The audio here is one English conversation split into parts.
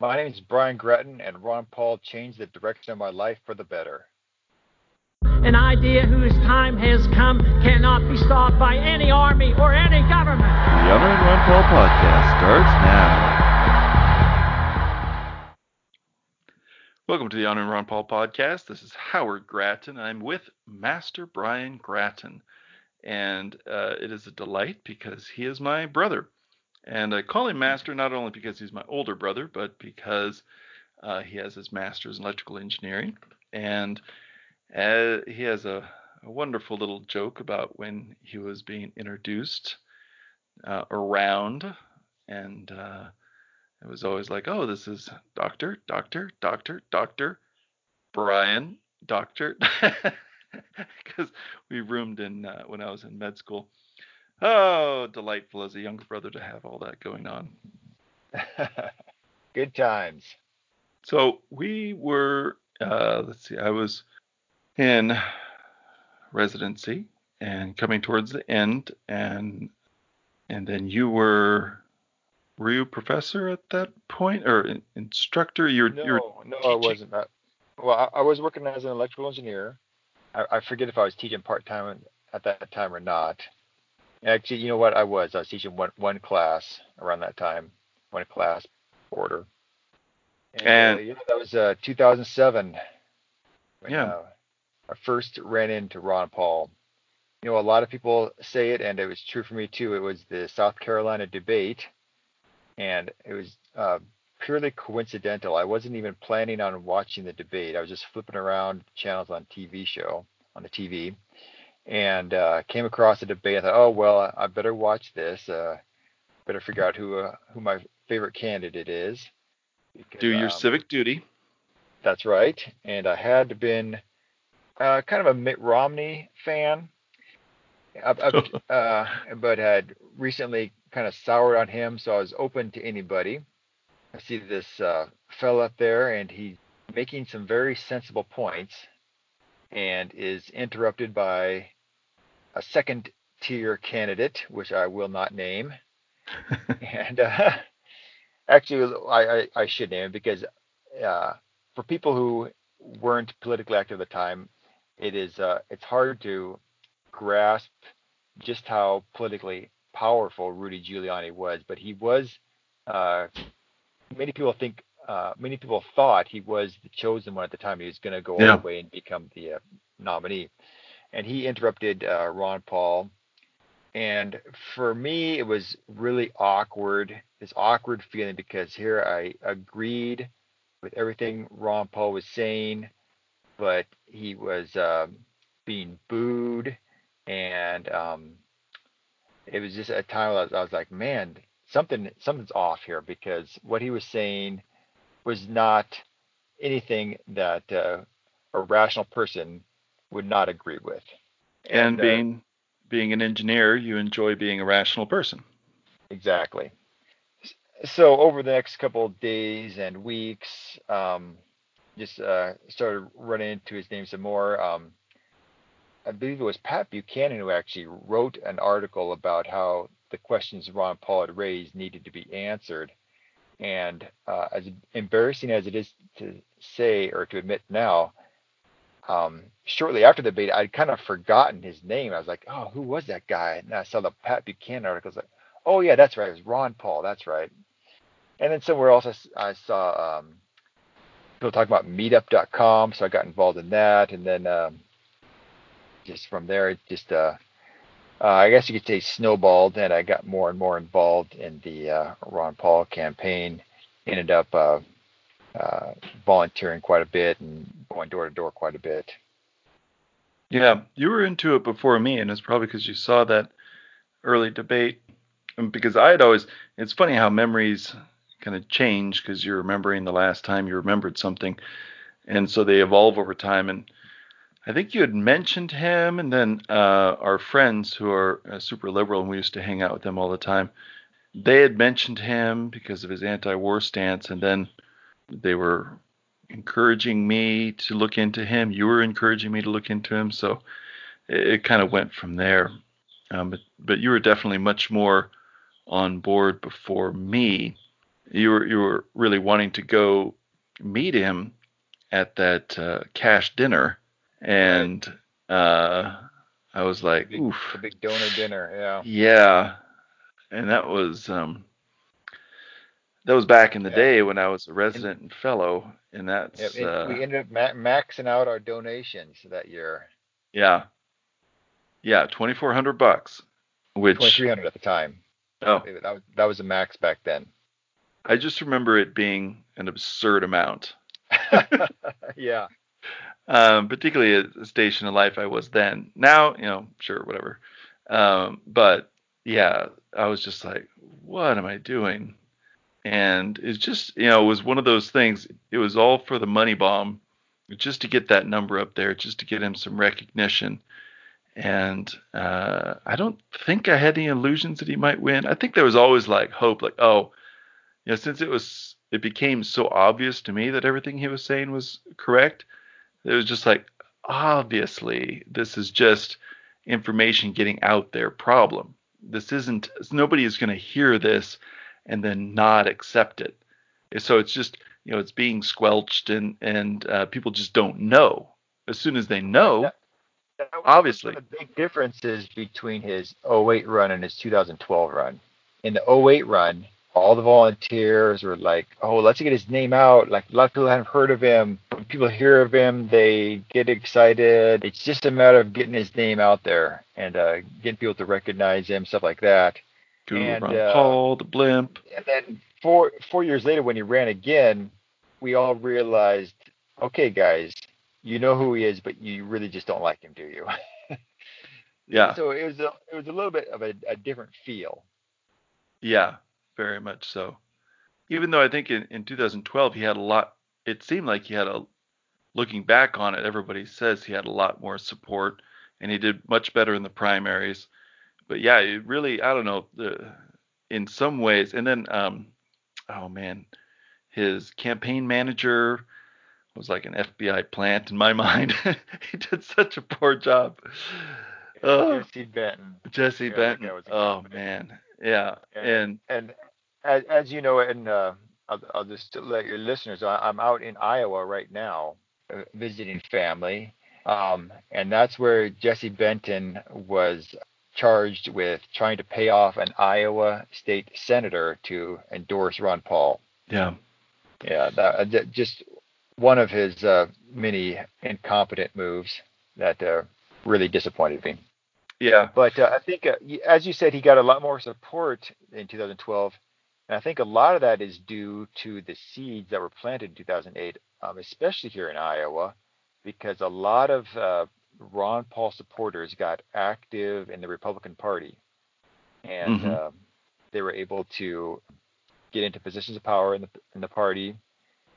My name is Brian Grattan, and Ron Paul changed the direction of my life for the better. An idea whose time has come cannot be stopped by any army or any government. The Honor and Ron Paul podcast starts now. Welcome to the Honor and Ron Paul podcast. This is Howard Grattan. I'm with Master Brian Grattan, and uh, it is a delight because he is my brother. And I call him Master not only because he's my older brother, but because uh, he has his master's in electrical engineering. And uh, he has a, a, wonderful little joke about when he was being introduced uh, around, and uh, it was always like, "Oh, this is Doctor, Doctor, Doctor, Doctor, Brian, Doctor," because we roomed in uh, when I was in med school. Oh, delightful as a younger brother to have all that going on. Good times. So we were, uh, let's see, I was in residency and coming towards the end, and and then you were, were you a professor at that point or instructor? You're, no, you're no, teaching. I wasn't. well, I, I, was working as an electrical engineer. I, I forget if I was teaching part time at that time or not. Actually, you know what? I was. I was teaching one one class around that time, one class order. And, and uh, that was uh, 2007. When, yeah. Uh, I first ran into Ron Paul. You know, a lot of people say it, and it was true for me too. It was the South Carolina debate, and it was uh, purely coincidental. I wasn't even planning on watching the debate. I was just flipping around channels on TV show on the TV, and uh, came across a debate. I thought, oh well, I better watch this. Uh, better figure out who uh, who my favorite candidate is. Because, Do your um, civic duty. That's right. And I had been uh, kind of a Mitt Romney fan, uh, but had recently kind of soured on him, so I was open to anybody. I see this uh, fella up there, and he's making some very sensible points, and is interrupted by a second tier candidate, which I will not name. and uh, actually, I, I, I, should name it because uh, for people who weren't politically active at the time, it is uh, it's hard to grasp just how politically powerful Rudy Giuliani was. But he was. Uh, many people think. Uh, many people thought he was the chosen one at the time. He was going to go yeah. all the way and become the uh, nominee and he interrupted uh, Ron Paul. And for me, it was really awkward, this awkward feeling because here I agreed with everything Ron Paul was saying, but he was uh, being booed. And um, it was just a time I was, I was like, man, something something's off here because what he was saying was not anything that uh, a rational person would not agree with. And, and uh, being uh, being an engineer, you enjoy being a rational person. Exactly. So over the next couple of days and weeks, um, just uh, started running into his name some more. Um, I believe it was Pat Buchanan who actually wrote an article about how the questions Ron Paul had raised needed to be answered. And uh, as embarrassing as it is to say or to admit now, um, shortly after the debate, I'd kind of forgotten his name. I was like, oh, who was that guy? And I saw the Pat Buchanan article. I was like, oh, yeah, that's right. It was Ron Paul. That's right. And then somewhere else, I, I saw um, people talking about meetup.com. So I got involved in that. And then um, just from there, it just, uh, uh, I guess you could say snowballed. And I got more and more involved in the uh, Ron Paul campaign. Ended up uh, uh, volunteering quite a bit and going door to door quite a bit. Yeah, you were into it before me, and it's probably because you saw that early debate. Because I had always, it's funny how memories kind of change because you're remembering the last time you remembered something, and so they evolve over time. And I think you had mentioned him, and then uh, our friends who are uh, super liberal, and we used to hang out with them all the time. They had mentioned him because of his anti-war stance, and then they were encouraging me to look into him. You were encouraging me to look into him. So it, it kind of went from there. Um, but, but you were definitely much more on board before me. you were you were really wanting to go meet him at that uh, cash dinner, and uh, I was like, Big, oof, the big donor dinner. Yeah. yeah, and that was um, that was back in the Yeah. day when I was a resident and fellow, and that's and uh, we ended up ma- maxing out our donations that year. yeah, yeah, twenty four hundred bucks, which 2300 at the time. oh, That was, that was the max back then. I just remember it being an absurd amount. yeah. um, particularly at the station of life I was then. Now, you know, sure, whatever. Um, but yeah, I was just like, what am I doing? And it's just, you know, it was one of those things. It was all for the money bomb, just to get that number up there, just to get him some recognition. And uh, I don't think I had any illusions that he might win. I think there was always like hope, like, oh, you know, since it was, it became so obvious to me that everything he was saying was correct it was just like obviously this is just information getting out there problem this isn't nobody is going to hear this and then not accept it so it's just you know it's being squelched and and uh, people just don't know as soon as they know That- That Obviously. The big differences between his 08 run and his 2012 run. In the 08 run, all the volunteers were like, "Oh, let's get his name out." Like a lot of people hadn't heard of him. When people hear of him, they get excited. It's just a matter of getting his name out there and uh, getting people to recognize him, stuff like that. Guru And, Ron uh, Paul, the blimp. And then four four years later, when he ran again, we all realized, okay, guys, you know who he is, but you really just don't like him, do you? Yeah, So it was a, it was a little bit of a, a different feel. yeah, very much so. Even though I think in, in 2012 he had a lot, it seemed like he had a, looking back on it, everybody says he had a lot more support and he did much better in the primaries. But yeah, it really, I don't know, the, in some ways, and then, um, oh man, his campaign manager was like an FBI plant in my mind. he did such a poor job. Oh, Jesse Benton. Jesse Yeah, Benton. Oh man, yeah, And- and And as, as you know, and uh, I'll, I'll just let your listeners, I, I'm out in Iowa right now uh, visiting family. Um, and that's where Jesse Benton was charged with trying to pay off an Iowa state senator to endorse Ron Paul. yeah, Yeah, that uh, just one of his uh, many incompetent moves that uh, really disappointed me. yeah, But uh, I think, uh, as you said, he got a lot more support in 2012, and I think a lot of that is due to the seeds that were planted in 2008, um, especially here in Iowa, because a lot of uh, Ron Paul supporters got active in the Republican Party, and Mhm. um, they were able to get into positions of power in the in the party,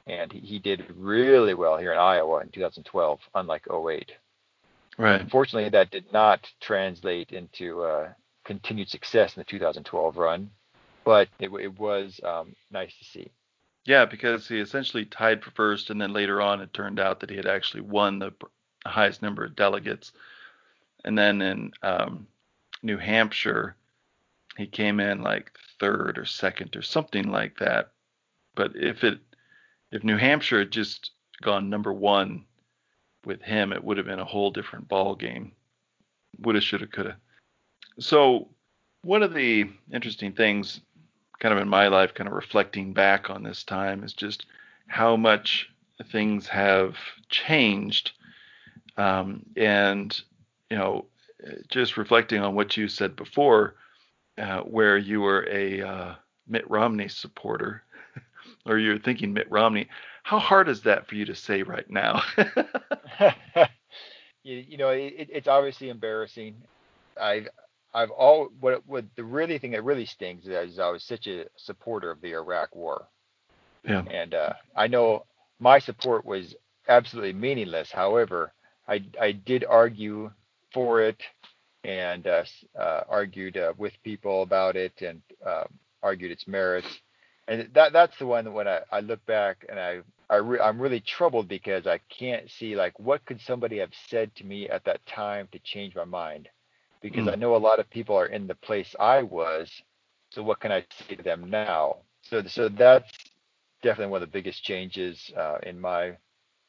and he, he did really well here in Iowa in 2012, unlike 08. right. Unfortunately, that did not translate into uh, continued success in the 2012 run, but it, it was um, nice to see. Yeah, because he essentially tied for first, and then later on it turned out that he had actually won the pr- highest number of delegates. And then in um, New Hampshire, he came in like third or second or something like that. But if it if New Hampshire had just gone number one with him, it would have been a whole different ball game. Woulda, shoulda, coulda. So one of the interesting things kind of in my life, kind of reflecting back on this time, is just how much things have changed. Um, and, you know, just reflecting on what you said before, uh, where you were a uh, Mitt Romney supporter, or you're thinking Mitt Romney, how hard is that for you to say right now? you, you know, it, it's obviously embarrassing. I've I've all what what the really thing that really stings is I was such a supporter of the Iraq War. yeah. and uh, I know my support was absolutely meaningless. However, I I did argue for it and uh, uh, argued uh, with people about it and uh, argued its merits. And that that's the one that when I, I look back and I I re- I'm really troubled because I can't see like what could somebody have said to me at that time to change my mind because Mm. I know a lot of people are in the place I was. So what can I say to them now? So so that's definitely one of the biggest changes uh, in my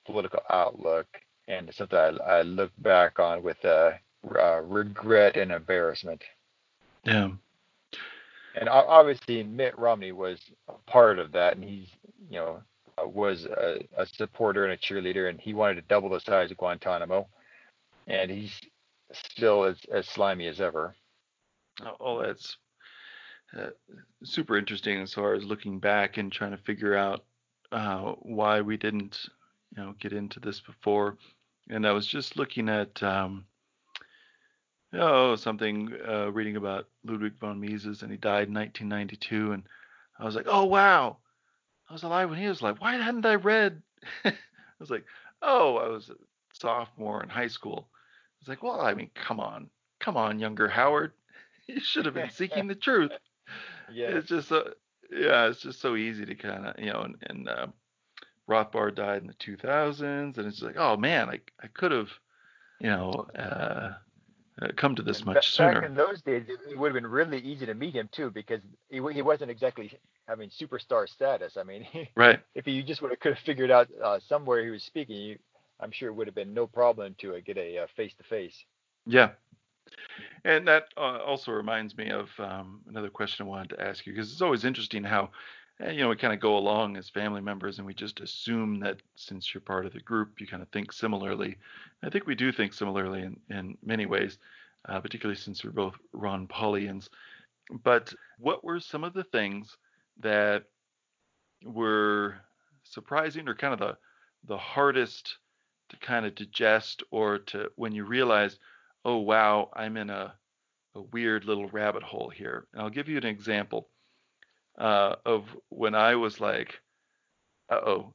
political outlook, and something I, I look back on with uh, uh, regret and embarrassment. Yeah. And obviously, Mitt Romney was a part of that, and he's, you know, uh, was a, a supporter and a cheerleader, and he wanted to double the size of Guantanamo, and he's still as, as slimy as ever. Oh, that's uh, super interesting as far as looking back and trying to figure out uh, why we didn't, you know, get into this before. And I was just looking at, um, oh, something uh, reading about Ludwig von Mises, and he died in 1992, and I was like, oh wow, I was alive when he was alive. Why hadn't I read? I was like, oh, I was a sophomore in high school. I was like, well, I mean, come on, come on, younger Howard, you should have been seeking the truth. Yeah. It's just so, yeah, it's just so easy to kind of, you know, and, and uh, Rothbard died in the 2000s, and it's like, oh man, I I could have, you know, uh, uh, come to this much Back sooner. Back in those days, it would have been really easy to meet him too, because he, he wasn't exactly having superstar status. I mean, Right. if you just would have could have figured out uh, somewhere he was speaking, you, I'm sure it would have been no problem to uh, get a face to face. Yeah. And that uh, also reminds me of um, another question I wanted to ask you because it's always interesting how, you know, we kind of go along as family members and we just assume that since you're part of the group, you kind of think similarly. I think we do think similarly in, in many ways, uh, particularly since we're both Ron Paulians. But what were some of the things that were surprising or kind of the the hardest to kind of digest or to when you realize, oh wow, I'm in a a weird little rabbit hole here. And I'll give you an example uh, of when I was like, uh oh,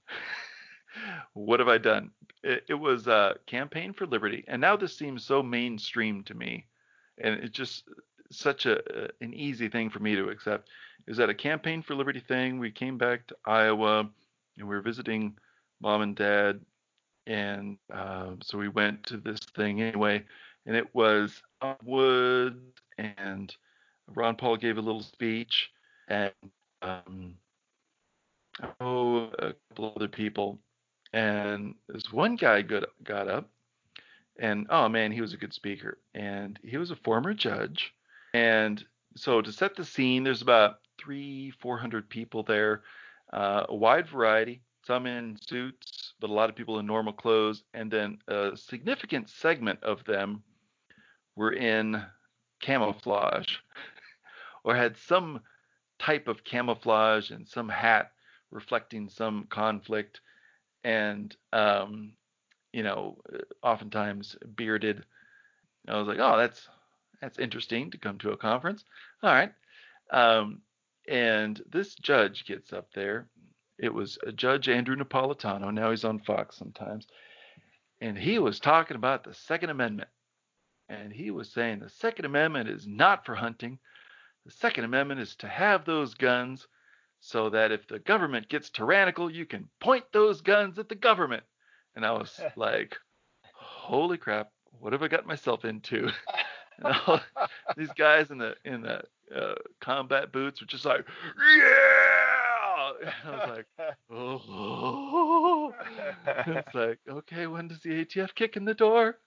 what have I done? It, it was uh, Campaign for Liberty, and now this seems so mainstream to me, and it's just such a an easy thing for me to accept. Is that a Campaign for Liberty thing? We came back to Iowa, and we were visiting mom and dad, and uh, so we went to this thing anyway, and it was Woods and Ron Paul gave a little speech, and um, oh, a couple other people, and this one guy got got up, and oh man, he was a good speaker, and he was a former judge, and so to set the scene, there's about three, four hundred people there, uh, a wide variety, some in suits, but a lot of people in normal clothes, and then a significant segment of them were in camouflage or had some type of camouflage and some hat reflecting some conflict and um, you know oftentimes bearded. I was like oh that's that's interesting to come to a conference. All right. Um, and this judge gets up there. It was judge andrew napolitano. Now he's on fox sometimes. And he was talking about the second amendment. And he was saying the Second Amendment is not for hunting. The Second Amendment is to have those guns so that if the government gets tyrannical, you can point those guns at the government. And I was like, holy crap, what have I got myself into? these guys in the in the uh, combat boots were just like, yeah. And I was like, oh. it's like, okay, when does the ATF kick in the door?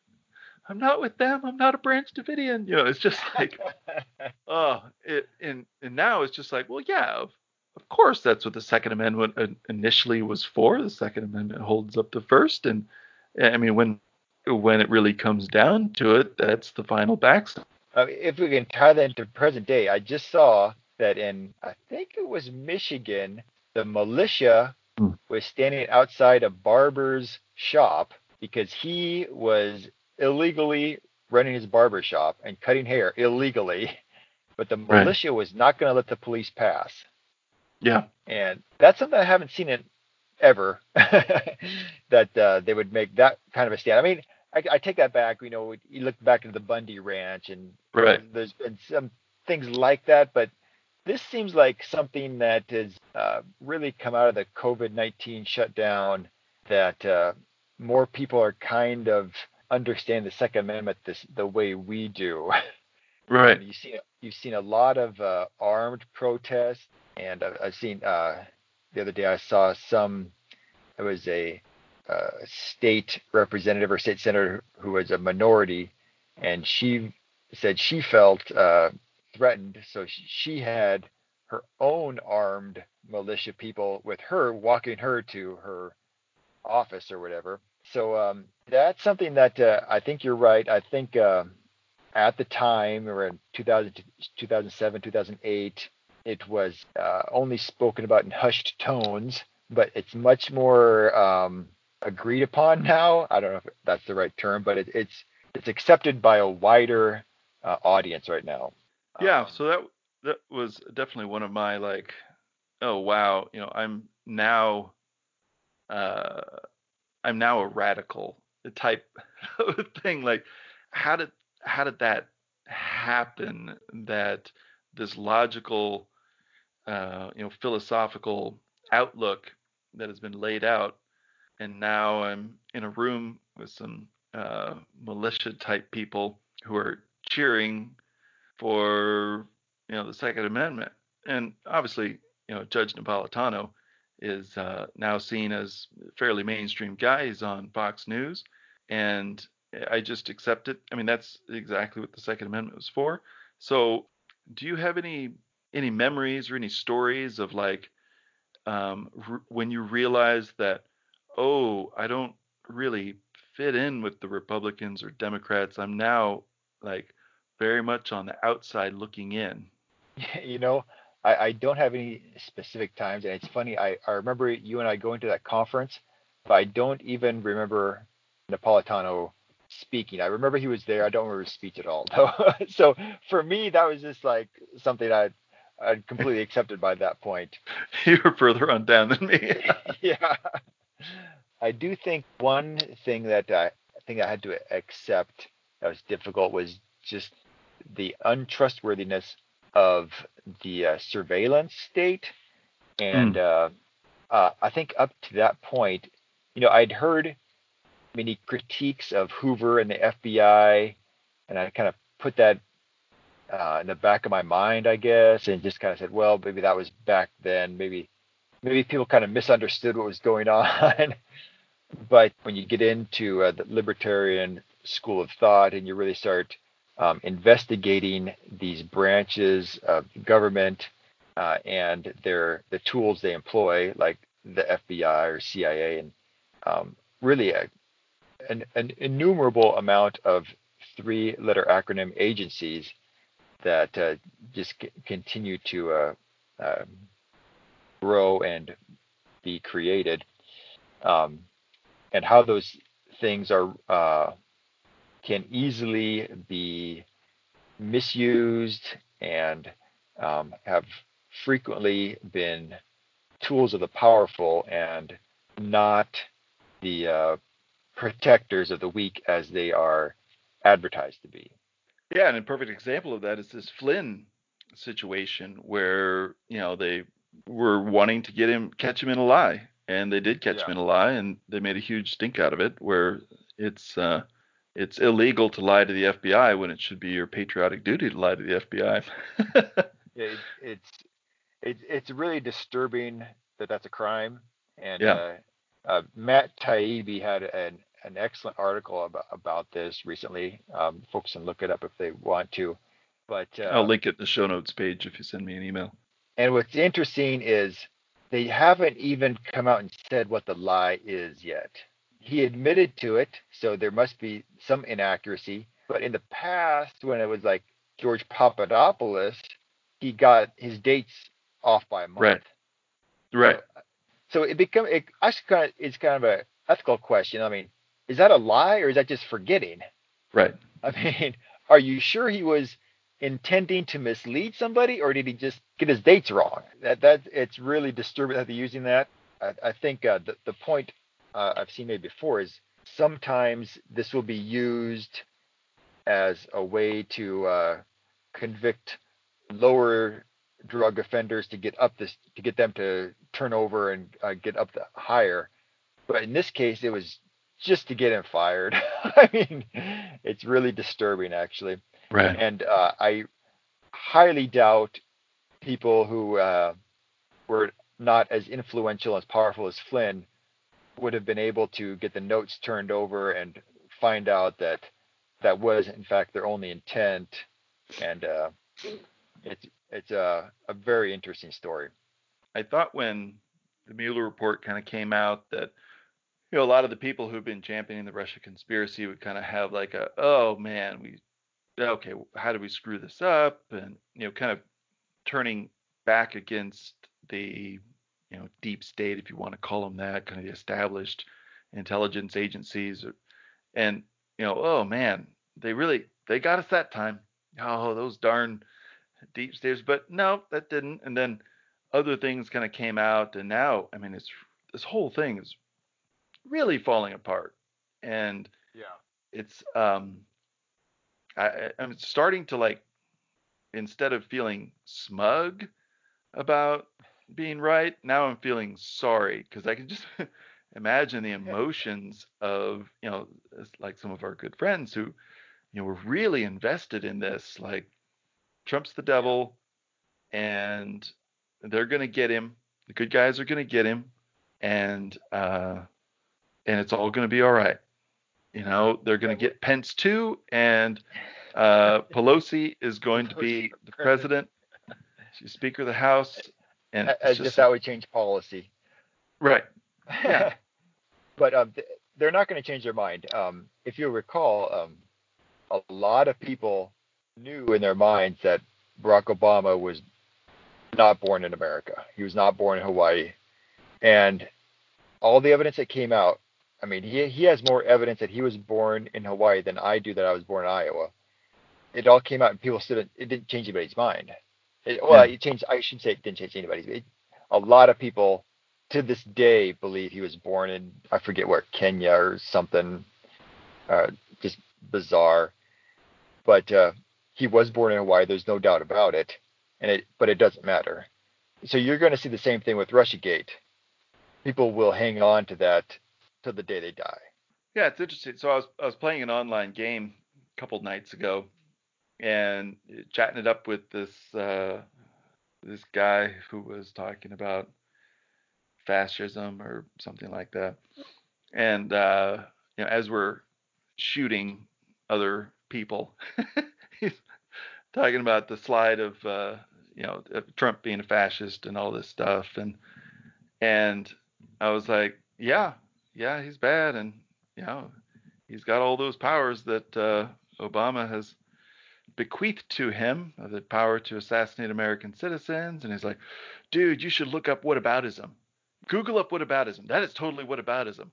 I'm not with them. I'm not a Branch Davidian. You know, it's just like, oh, it and and now it's just like, well, yeah, of, of course that's what the Second Amendment initially was for. The Second Amendment holds up the First, and I mean when when it really comes down to it, that's the final backstop. Uh, if we can tie that into present day, I just saw that in I think it was Michigan, the militia hmm. was standing outside a barber's shop because he was illegally running his barber shop and cutting hair illegally, but the right. militia was not going to let the police pass. Yeah. And that's something I haven't seen it ever that uh, they would make that kind of a stand. I mean, I, I, take that back. You know, you look back into the Bundy Ranch, and right. there's been some things like that, but this seems like something that has uh, really come out of the COVID 19 shutdown that uh, more people are kind of understand the Second Amendment this the way we do. Right. you've seen you've seen a lot of uh, armed protests, and I've, I've seen uh, the other day I saw some. It was a uh, state representative or state senator who was a minority, and she said she felt uh, threatened, so she had her own armed militia people with her walking her to her office or whatever. So um, that's something that uh, I think you're right. I think uh, at the time, around 2000, 2007, 2008, it was uh, only spoken about in hushed tones, but it's much more um, agreed upon now. I don't know if that's the right term, but it, it's it's accepted by a wider uh, audience right now. Yeah, um, so that that was definitely one of my like, oh wow, you know, I'm now, uh, I'm now a radical type of thing. Like, how did how did that happen? That this logical, uh, you know, philosophical outlook that has been laid out, and now I'm in a room with some uh, militia type people who are cheering for you know the Second Amendment, and obviously you know Judge Napolitano is uh, now seen as fairly mainstream guy. He's on Fox News, and I just accept it. I mean that's exactly what the Second Amendment was for. So, do you have any any memories or any stories of like um, r- when you realize that oh I don't really fit in with the Republicans or Democrats. I'm now like very much on the outside looking in. You know, I, I don't have any specific times, and it's funny. I, I remember you and I going to that conference, but I don't even remember Napolitano speaking. I remember he was there. I don't remember his speech at all, though. so for me, that was just like something I I completely accepted by that point. You were further on down than me. yeah. I do think one thing that I think I had to accept that was difficult was just the untrustworthiness of the uh, surveillance state. And mm. uh, uh, I think up to that point, you know, I'd heard many critiques of Hoover and the FBI, and I kind of put that uh, in the back of my mind, I guess, and just kind of said, well, maybe that was back then. Maybe maybe people kind of misunderstood what was going on. but when you get into uh, the libertarian school of thought and you really start um, investigating these branches of government uh, and their the tools they employ, like the FBI or CIA, and um, really a, an, an, innumerable amount of three-letter acronym agencies that uh, just c- continue to uh, um, grow and be created, um, and how those things are uh, can easily be misused and um, have frequently been tools of the powerful and not the uh, protectors of the weak as they are advertised to be. Yeah, and a perfect example of that is this Flynn situation where you know they were wanting to get him catch him in a lie and they did catch yeah. him in a lie and they made a huge stink out of it where it's uh, it's illegal to lie to the FBI when it should be your patriotic duty to lie to the FBI. it, it's it, it's really disturbing that that's a crime. And yeah. uh, uh, Matt Taibbi had an an excellent article about, about this recently. Um, folks can look it up if they want to. But uh, I'll link it in the show notes page if you send me an email. And what's interesting is they haven't even come out and said what the lie is yet he admitted to it, so there must be some inaccuracy. But in the past, when it was like George Papadopoulos, he got his dates off by a month. Right. Right. So, so it become it actually kind of it's kind of a ethical question. I mean, is that a lie or is that just forgetting? Right. I mean, are you sure he was intending to mislead somebody or did he just get his dates wrong? That that it's really disturbing that they're using that. I, I think uh, the the point uh, I've seen made before is sometimes this will be used as a way to uh, convict lower drug offenders to get up this to get them to turn over and uh, get up the higher. But in this case, it was just to get him fired. I mean, it's really disturbing actually. Right. And uh, I highly doubt people who uh, were not as influential as powerful as Flynn would have been able to get the notes turned over and find out that that was in fact their only intent. And uh, it's it's a, a very interesting story. I thought when the Mueller report kind of came out that you know a lot of the people who've been championing the Russia conspiracy would kind of have like a oh man we okay how do we screw this up? And you know kind of turning back against the you know deep state if you want to call them that kind of the established intelligence agencies and you know oh man they really they got us that time. Oh those darn deep staters but no that didn't. And then other things kind of came out and now i mean it's this whole thing is really falling apart. And yeah. it's um I, i'm starting to like instead of feeling smug about being right now i'm feeling sorry because i can just imagine the emotions of you know like some of our good friends who you know were really invested in this like trump's the devil and they're going to get him. The good guys are going to get him, and uh, and it's all going to be all right. You know, they're going to get Pence too, and uh, Pelosi is going to be the president. She's Speaker of the House, and as if that would change policy. Right. Yeah. but um, they're not going to change their mind. Um, if you recall, um, a lot of people knew in their minds that Barack Obama was not born in America. He was not born in Hawaii. And all the evidence that came out, I mean, he he has more evidence that he was born in Hawaii than I do that I was born in Iowa. It all came out, and people still it didn't change anybody's mind. It, well, yeah. it changed. I shouldn't say it didn't change anybody's. It, a lot of people to this day believe he was born in I forget where Kenya or something, uh, just bizarre. But uh, he was born in Hawaii. There's no doubt about it and it but it doesn't matter. So you're going to see the same thing with RussiaGate. People will hang on to that till the day they die. Yeah, it's interesting. So I was I was playing an online game a couple nights ago, and chatting it up with this uh, this guy who was talking about fascism or something like that. And uh, you know, as we're shooting other people, he's talking about the slide of uh, you know Trump being a fascist and all this stuff, and and I was like, yeah, yeah, he's bad, and you know he's got all those powers that uh, Obama has bequeathed to him, uh, the power to assassinate American citizens, and he's like, dude, you should look up whataboutism. Google up whataboutism. That is totally whataboutism.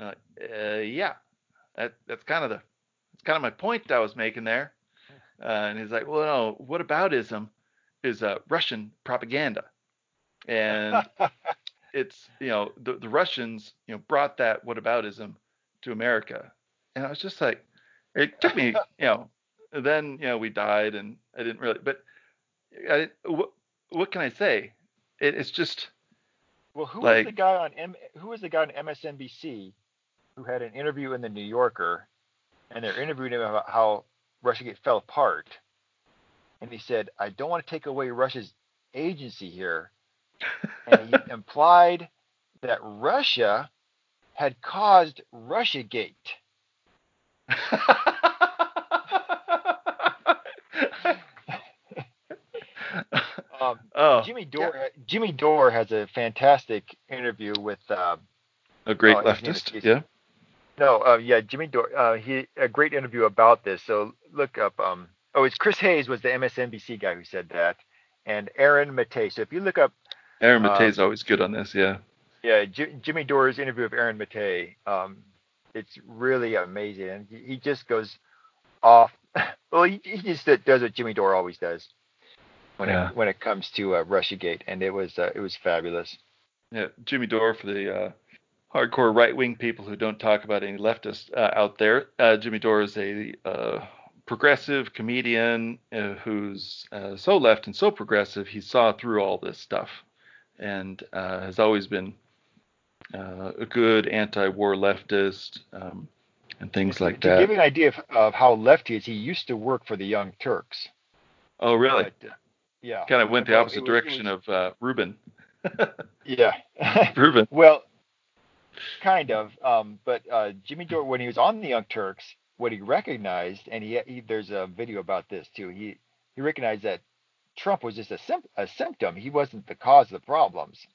Uh, uh, yeah, that that's kind of the that's kind of my point I was making there. Uh, and he's like, well, no, what aboutism is uh, Russian propaganda. And it's, you know, the, the Russians, you know, brought that whataboutism to America. And I was just like, it took me, you know, then, you know, we died and I didn't really, but I, what, what can I say? It, it's just. Well, who like, was the guy on M, who was the guy on MSNBC who had an interview in the New Yorker and they're interviewing him about how Russia Russiagate fell apart. And he said, I don't want to take away Russia's agency here. And he implied that Russia had caused Russiagate. um, oh, Jimmy Dore. Yeah. Jimmy Dore has a fantastic interview with uh, a great uh, leftist. Yeah. No, uh, yeah, Jimmy Dore. Uh, he a great interview about this. So look up. Um, oh, it's Chris Hayes was the MSNBC guy who said that, and Aaron Maté. So if you look up, Aaron Maté is um, always good on this. Yeah. Yeah, J- Jimmy Dore's interview of Aaron Maté. Um, it's really amazing, and he, he just goes off. Well, he, he just does what Jimmy Dore always does when yeah. it when it comes to uh, RussiaGate, and it was uh, it was fabulous. Yeah, Jimmy Dore for the uh, hardcore right wing people who don't talk about any leftists uh, out there. Uh, Jimmy Dore is a uh, progressive comedian uh, who's uh, so left and so progressive, he saw through all this stuff and uh, has always been a good anti war leftist um, and things like to that. To give you an idea of, of, how left he is, he used to work for the Young Turks. Oh, really? But, yeah. Kind of went the opposite was, direction was, of Rubin. yeah. Rubin. well, kind of. Um, but uh, Jimmy Dore, when he was on the Young Turks, what he recognized, and he, he there's a video about this too. He he recognized that Trump was just a, sim- a symptom. He wasn't the cause of the problems.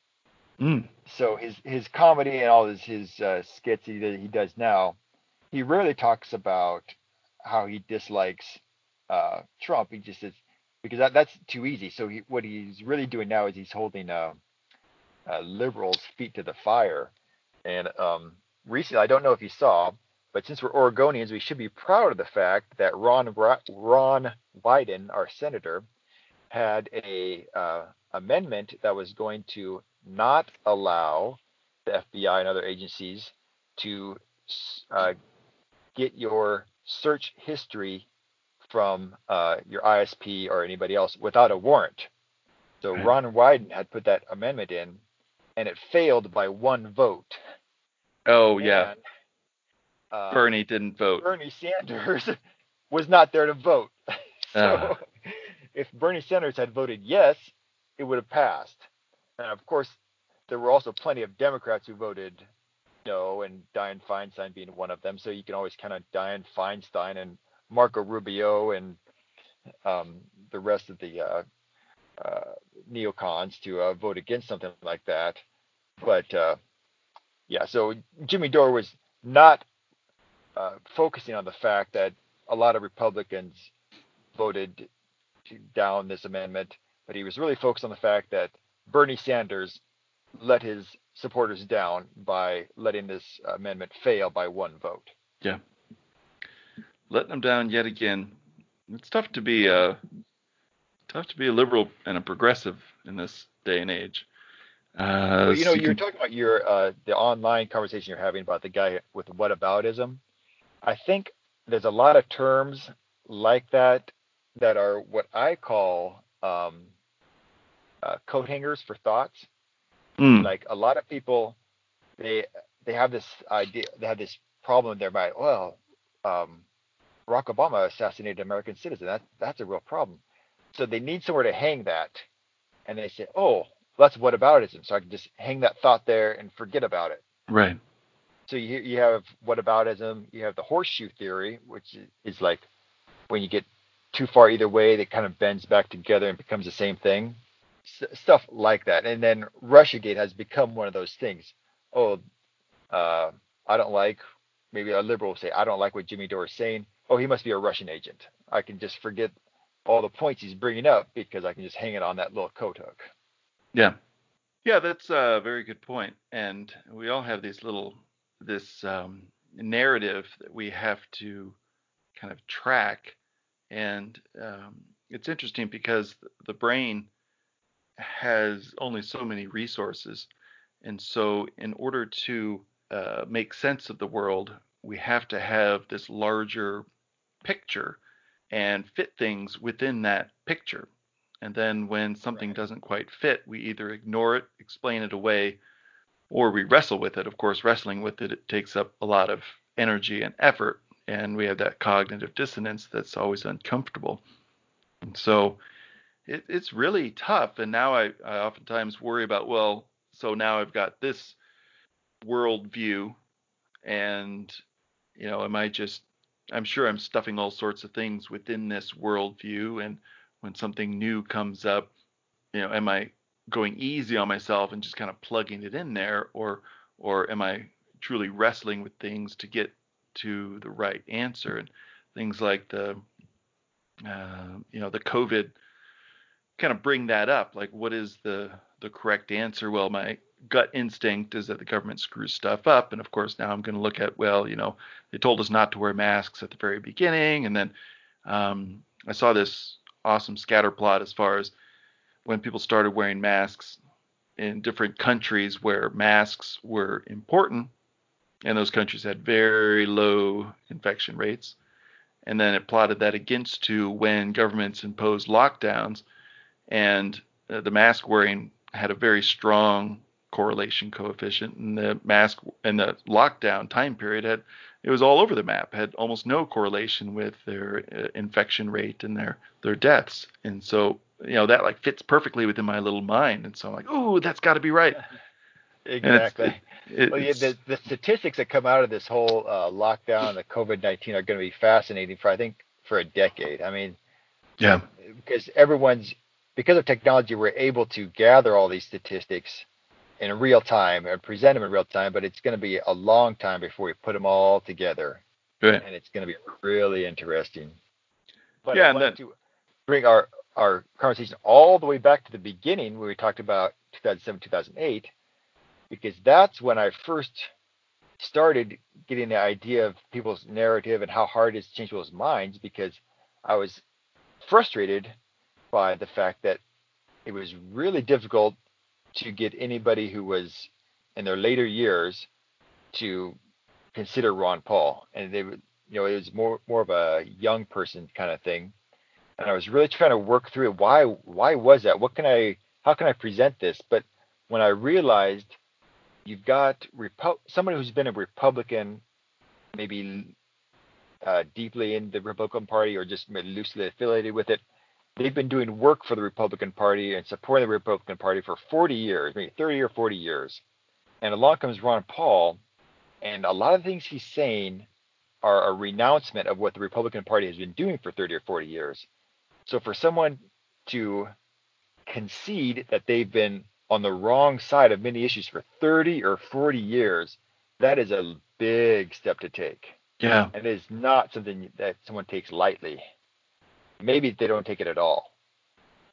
Mm. So his his comedy and all his his uh, skits he he does now, he rarely talks about how he dislikes uh, Trump. He just is because that, that's too easy. So he, what he's really doing now is he's holding uh, uh, liberals' feet to the fire. And um, recently, I don't know if you saw, but since we're Oregonians, we should be proud of the fact that Ron Ron Wyden, our senator, had a uh, amendment that was going to not allow the FBI and other agencies to uh, get your search history from uh, your ISP or anybody else without a warrant. So right. Ron Wyden had put that amendment in, and it failed by one vote. Oh and, yeah. Uh, Bernie didn't vote. Bernie Sanders was not there to vote. so uh. if Bernie Sanders had voted yes, it would have passed. And of course, there were also plenty of Democrats who voted no, and Dianne Feinstein being one of them. So you can always count on Dianne Feinstein and Marco Rubio and um, the rest of the uh, uh, neocons to uh, vote against something like that. But uh, yeah, so Jimmy Dore was not uh, focusing on the fact that a lot of Republicans voted down this amendment, but he was really focused on the fact that Bernie Sanders let his supporters down by letting this amendment fail by one vote. Yeah letting them down yet again. It's tough to be a uh, tough to be a liberal and a progressive in this day and age. Uh, well, you know, you are talking about your uh, the online conversation you're having about the guy with whataboutism. I think there's a lot of terms like that that are what I call um, uh, coat hangers for thoughts. Mm. Like a lot of people, they they have this idea, they have this problem in their mind. Well, um, Barack Obama assassinated an American citizen. That that's a real problem. So they need somewhere to hang that, and they say, oh, that's whataboutism. So I can just hang that thought there and forget about it. Right. So you you have whataboutism. You have the horseshoe theory, which is like when you get too far either way, that kind of bends back together and becomes the same thing. S- stuff like that. And then RussiaGate has become one of those things. Oh, uh, I don't like. Maybe a liberal will say, I don't like what Jimmy Dore is saying oh, he must be a Russian agent. I can just forget all the points he's bringing up because I can just hang it on that little coat hook. Yeah. Yeah, that's a very good point. And we all have these little, this um, narrative that we have to kind of track. And um, it's interesting because the brain has only so many resources. And so, in order to uh, make sense of the world, we have to have this larger picture and fit things within that picture. And then when something right. doesn't quite fit, we either ignore it, explain it away, or we wrestle with it. Of course, wrestling with it, it takes up a lot of energy and effort. And we have that cognitive dissonance that's always uncomfortable. And so it, it's really tough. And now I, I oftentimes worry about, well, so now I've got this worldview and you know am i just I'm sure I'm stuffing all sorts of things within this worldview. And when something new comes up, you know, am I going easy on myself and just kind of plugging it in there, or or am I truly wrestling with things to get to the right answer? And things like the uh, you know the COVID kind of bring that up. Like, what is the the correct answer? Well, my gut instinct is that the government screws stuff up. And of course, now I'm going to look at, well, you know, they told us not to wear masks at the very beginning. And then um, I saw this awesome scatter plot as far as when people started wearing masks in different countries where masks were important. And those countries had very low infection rates. And then it plotted that against to when governments imposed lockdowns and uh, the mask wearing had a very strong correlation coefficient, and the mask and the lockdown time period had it was all over the map, had almost no correlation with their uh, infection rate and their their deaths. And so you know that like fits perfectly within my little mind, and so I'm like, oh, that's got to be right. exactly. It, well, yeah, the, the statistics that come out of this whole uh, lockdown, the COVID nineteen, are going to be fascinating for I think for a decade. I mean, yeah, because everyone's because of technology, we're able to gather all these statistics in real time and present them in real time, but it's going to be a long time before we put them all together. Right. And it's going to be really interesting. But yeah, I wanted then, to bring our, our conversation all the way back to the beginning where we talked about 2007, 2008, because that's when I first started getting the idea of people's narrative and how hard it is to change people's minds because I was frustrated by the fact that it was really difficult to get anybody who was in their later years to consider Ron Paul, and they would, you know, it was more more of a young person kind of thing, and I was really trying to work through it. Why why was that? What can I how can I present this? But when I realized you've got somebody who's been a Republican, maybe uh, deeply in the Republican Party or just loosely affiliated with it, they've been doing work for the Republican Party and supporting the Republican Party for 40 years, maybe 30 or 40 years. And along comes Ron Paul, and a lot of things he's saying are a renouncement of what the Republican Party has been doing for 30 or 40 years. So for someone to concede that they've been on the wrong side of many issues for 30 or 40 years, that is a big step to take. yeah, And it is not something that someone takes lightly maybe they don't take it at all.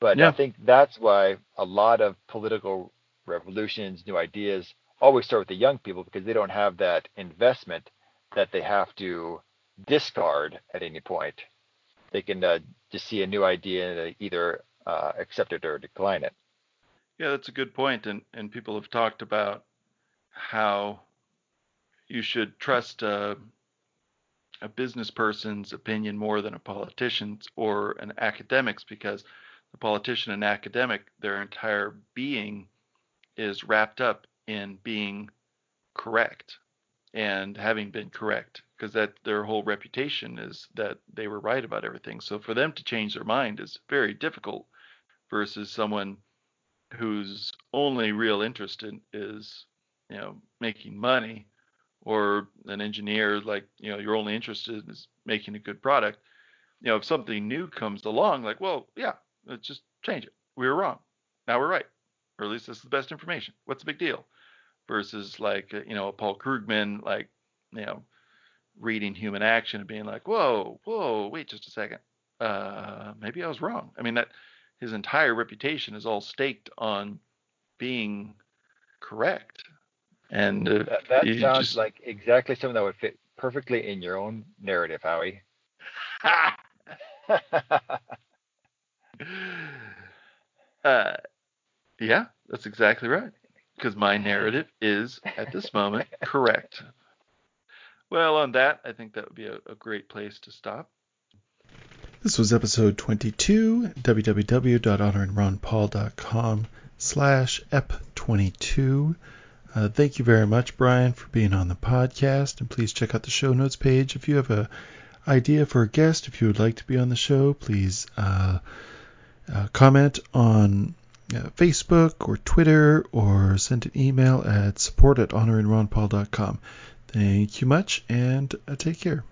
But Yeah. I think that's why a lot of political revolutions, new ideas, always start with the young people because they don't have that investment that they have to discard at any point. They can uh, just see a new idea and either uh, accept it or decline it. yeah, that's a good point, and and people have talked about how you should trust a, a business person's opinion more than a politician's or an academic's because the politician and academic, their entire being is wrapped up in being correct and having been correct because that their whole reputation is that they were right about everything. So for them to change their mind is very difficult versus someone whose only real interest in, is you know making money or an engineer like you know you're only interested in making a good product you know if something new comes along like well yeah let's just change it. We were wrong. Now we're right. Or at least this is the best information. What's the big deal? Versus like you know paul krugman like you know reading human action and being like whoa whoa wait just a second. Uh maybe i was wrong. I mean that his entire reputation is all staked on being correct and uh, That, that sounds just like exactly something that would fit perfectly in your own narrative, Howie. uh, yeah, that's exactly right. Because my narrative is at this moment correct. Well, on that, I think that would be a, a great place to stop. This was episode 22, www.honoringronpaul.com slash ep22. Uh, thank you very much, Brian, for being on the podcast, and please check out the show notes page. If you have a idea for a guest, if you would like to be on the show, please uh, uh, comment on uh, Facebook or Twitter or send an email at support at honoringronpaul.com. Thank you much, and uh, take care.